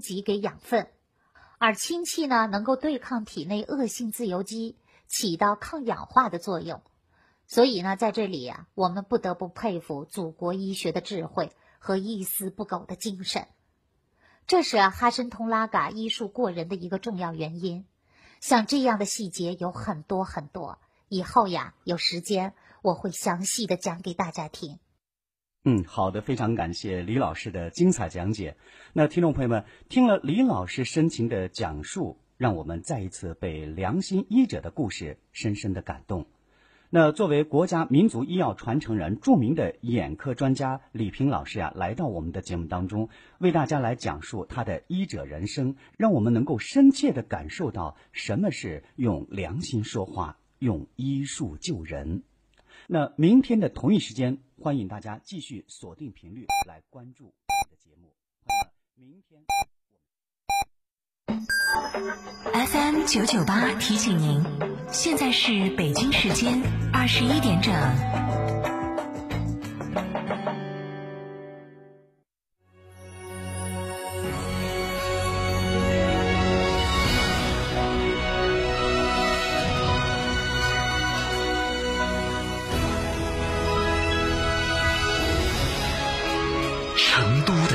供给养分，而氢气呢能够对抗体内恶性自由基，起到抗氧化的作用。所以呢，在这里呀，我们不得不佩服祖国医学的智慧和一丝不苟的精神。这是哈申通拉嘎医术过人的一个重要原因。像这样的细节有很多很多，以后呀有时间我会详细的讲给大家听。嗯，好的，非常感谢李老师的精彩讲解。那听众朋友们听了李老师深情的讲述，让我们再一次被良心医者的故事深深的感动。那作为国家民族医药传承人、著名的眼科专家李平老师啊，来到我们的节目当中，为大家来讲述他的医者人生，让我们能够深切的感受到什么是用良心说话，用医术救人。那明天的同一时间，欢迎大家继续锁定频率来关注我们的节目。明天我们。FM 九九八提醒您，现在是北京时间二十一点整。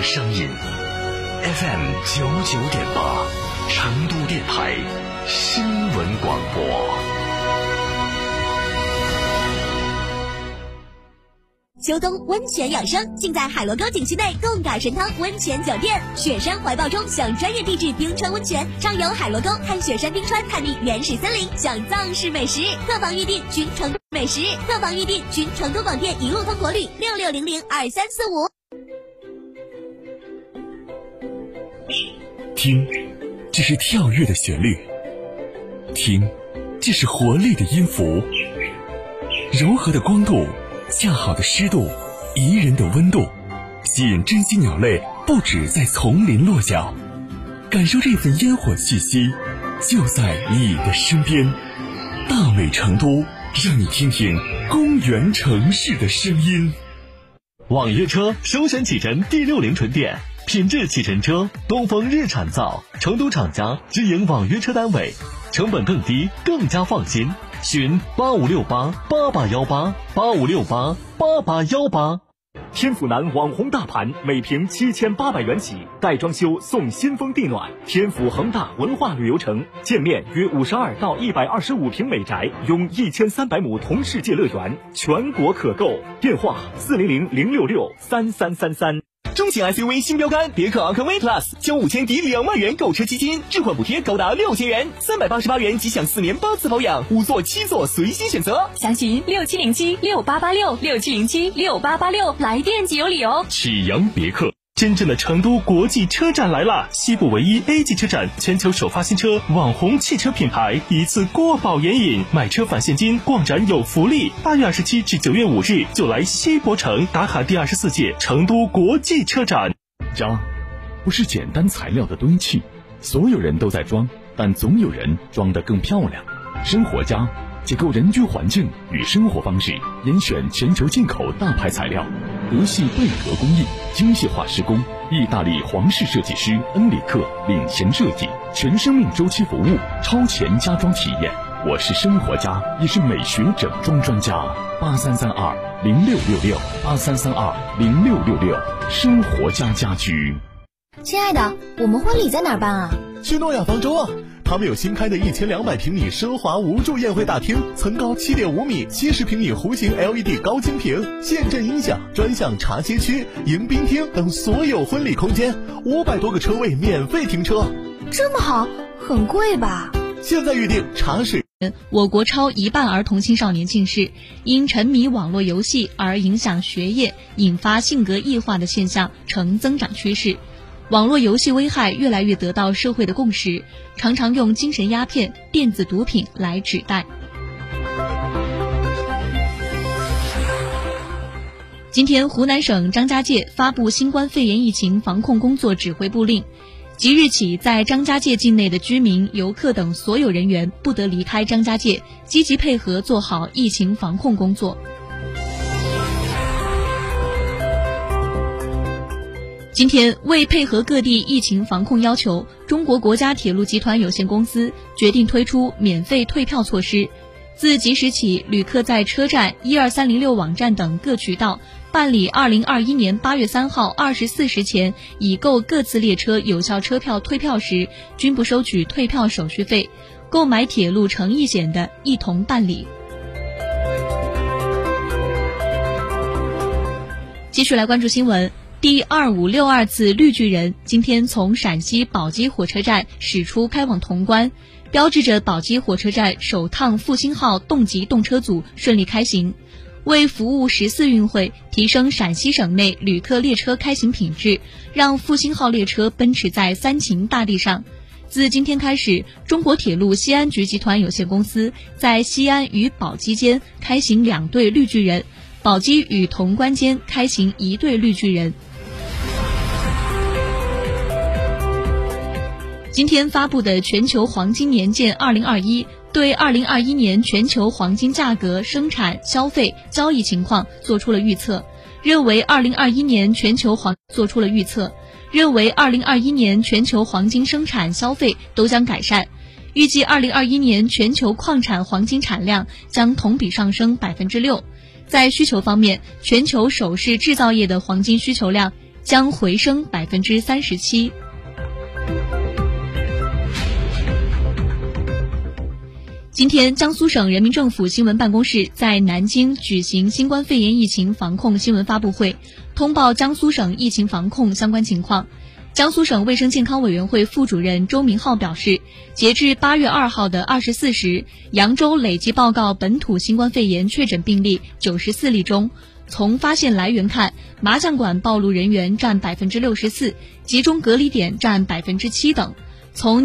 声音，FM 九九点八。成都电台新闻广播。秋冬温泉养生，尽在海螺沟景区内贡嘎神汤温泉酒店。雪山怀抱中享专业地质冰川温泉，畅游海螺沟，看雪山冰川，探秘原始森林，享藏式美食。客房预订均成美食，客房预订均成都广电一路通国旅六六零零二三四五。听。这是跳跃的旋律，听，这是活力的音符，柔和的光度，恰好的湿度，宜人的温度，吸引珍稀鸟类不止在丛林落脚，感受这份烟火气息，就在你的身边。大美成都，让你听听公园城市的声音。网约车首选启辰 D 六零纯电。品质启辰车，东风日产造，成都厂家直营网约车单位，成本更低，更加放心。询八五六八八八幺八八五六八八八幺八。天府南网红大盘，每平七千八百元起，带装修送新风地暖。天府恒大文化旅游城，建面约五十二到一百二十五平美宅，拥一千三百亩同世界乐园，全国可购。电话四零零零六六三三三三。中型 SUV 新标杆别克昂科威 Plus，交五千抵两万元购车基金，置换补贴高达六千元，三百八十八元即享四年八次保养，五座七座随心选择。详询六七零七六八八六六七零七六八八六，来电即有礼哦。启阳别克。真正的成都国际车展来了！西部唯一 A 级车展，全球首发新车，网红汽车品牌，一次过保眼瘾，买车返现金，逛展有福利。八月二十七至九月五日，就来西博城打卡第二十四届成都国际车展。家，不是简单材料的堆砌，所有人都在装，但总有人装得更漂亮。生活家。结构人居环境与生活方式，严选全球进口大牌材料，德系贝壳工艺，精细化施工，意大利皇室设计师恩里克领衔设计，全生命周期服务，超前家装体验。我是生活家，也是美学整装专家。八三三二零六六六，八三三二零六六六，生活家家居。亲爱的，我们婚礼在哪儿办啊？去诺亚方舟啊。他们有新开的一千两百平米奢华无柱宴会大厅，层高七点五米，七十平米弧形 LED 高清屏，现阵音响，专项茶歇区、迎宾厅等所有婚礼空间，五百多个车位免费停车。这么好，很贵吧？现在预定茶水。我国超一半儿童青少年近视，因沉迷网络游戏而影响学业，引发性格异化的现象呈增长趋势。网络游戏危害越来越得到社会的共识，常常用精神鸦片、电子毒品来指代。今天，湖南省张家界发布新冠肺炎疫情防控工作指挥部令，即日起，在张家界境内的居民、游客等所有人员不得离开张家界，积极配合做好疫情防控工作。今天，为配合各地疫情防控要求，中国国家铁路集团有限公司决定推出免费退票措施。自即时起，旅客在车站、一二三零六网站等各渠道办理二零二一年八月三号二十四时前已购各次列车有效车票退票时，均不收取退票手续费。购买铁路乘意险的，一同办理。继续来关注新闻。第二五六二次绿巨人今天从陕西宝鸡火车站驶出，开往潼关，标志着宝鸡火车站首趟复兴号动级动车组顺利开行。为服务十四运会，提升陕西省内旅客列车开行品质，让复兴号列车奔驰在三秦大地上。自今天开始，中国铁路西安局集团有限公司在西安与宝鸡间开行两对绿巨人，宝鸡与潼关间开行一对绿巨人。今天发布的全球黄金年鉴二零二一对二零二一年全球黄金价格、生产、消费、交易情况做出了预测，认为二零二一年全球黄做出了预测，认为二零二一年全球黄金生产、消费都将改善，预计二零二一年全球矿产黄金产量将同比上升百分之六，在需求方面，全球首饰制造业的黄金需求量将回升百分之三十七。今天，江苏省人民政府新闻办公室在南京举行新冠肺炎疫情防控新闻发布会，通报江苏省疫情防控相关情况。江苏省卫生健康委员会副主任周明浩表示，截至八月二号的二十四时，扬州累计报告本土新冠肺炎确诊病例九十四例中，从发现来源看，麻将馆暴露人员占百分之六十四，集中隔离点占百分之七等。从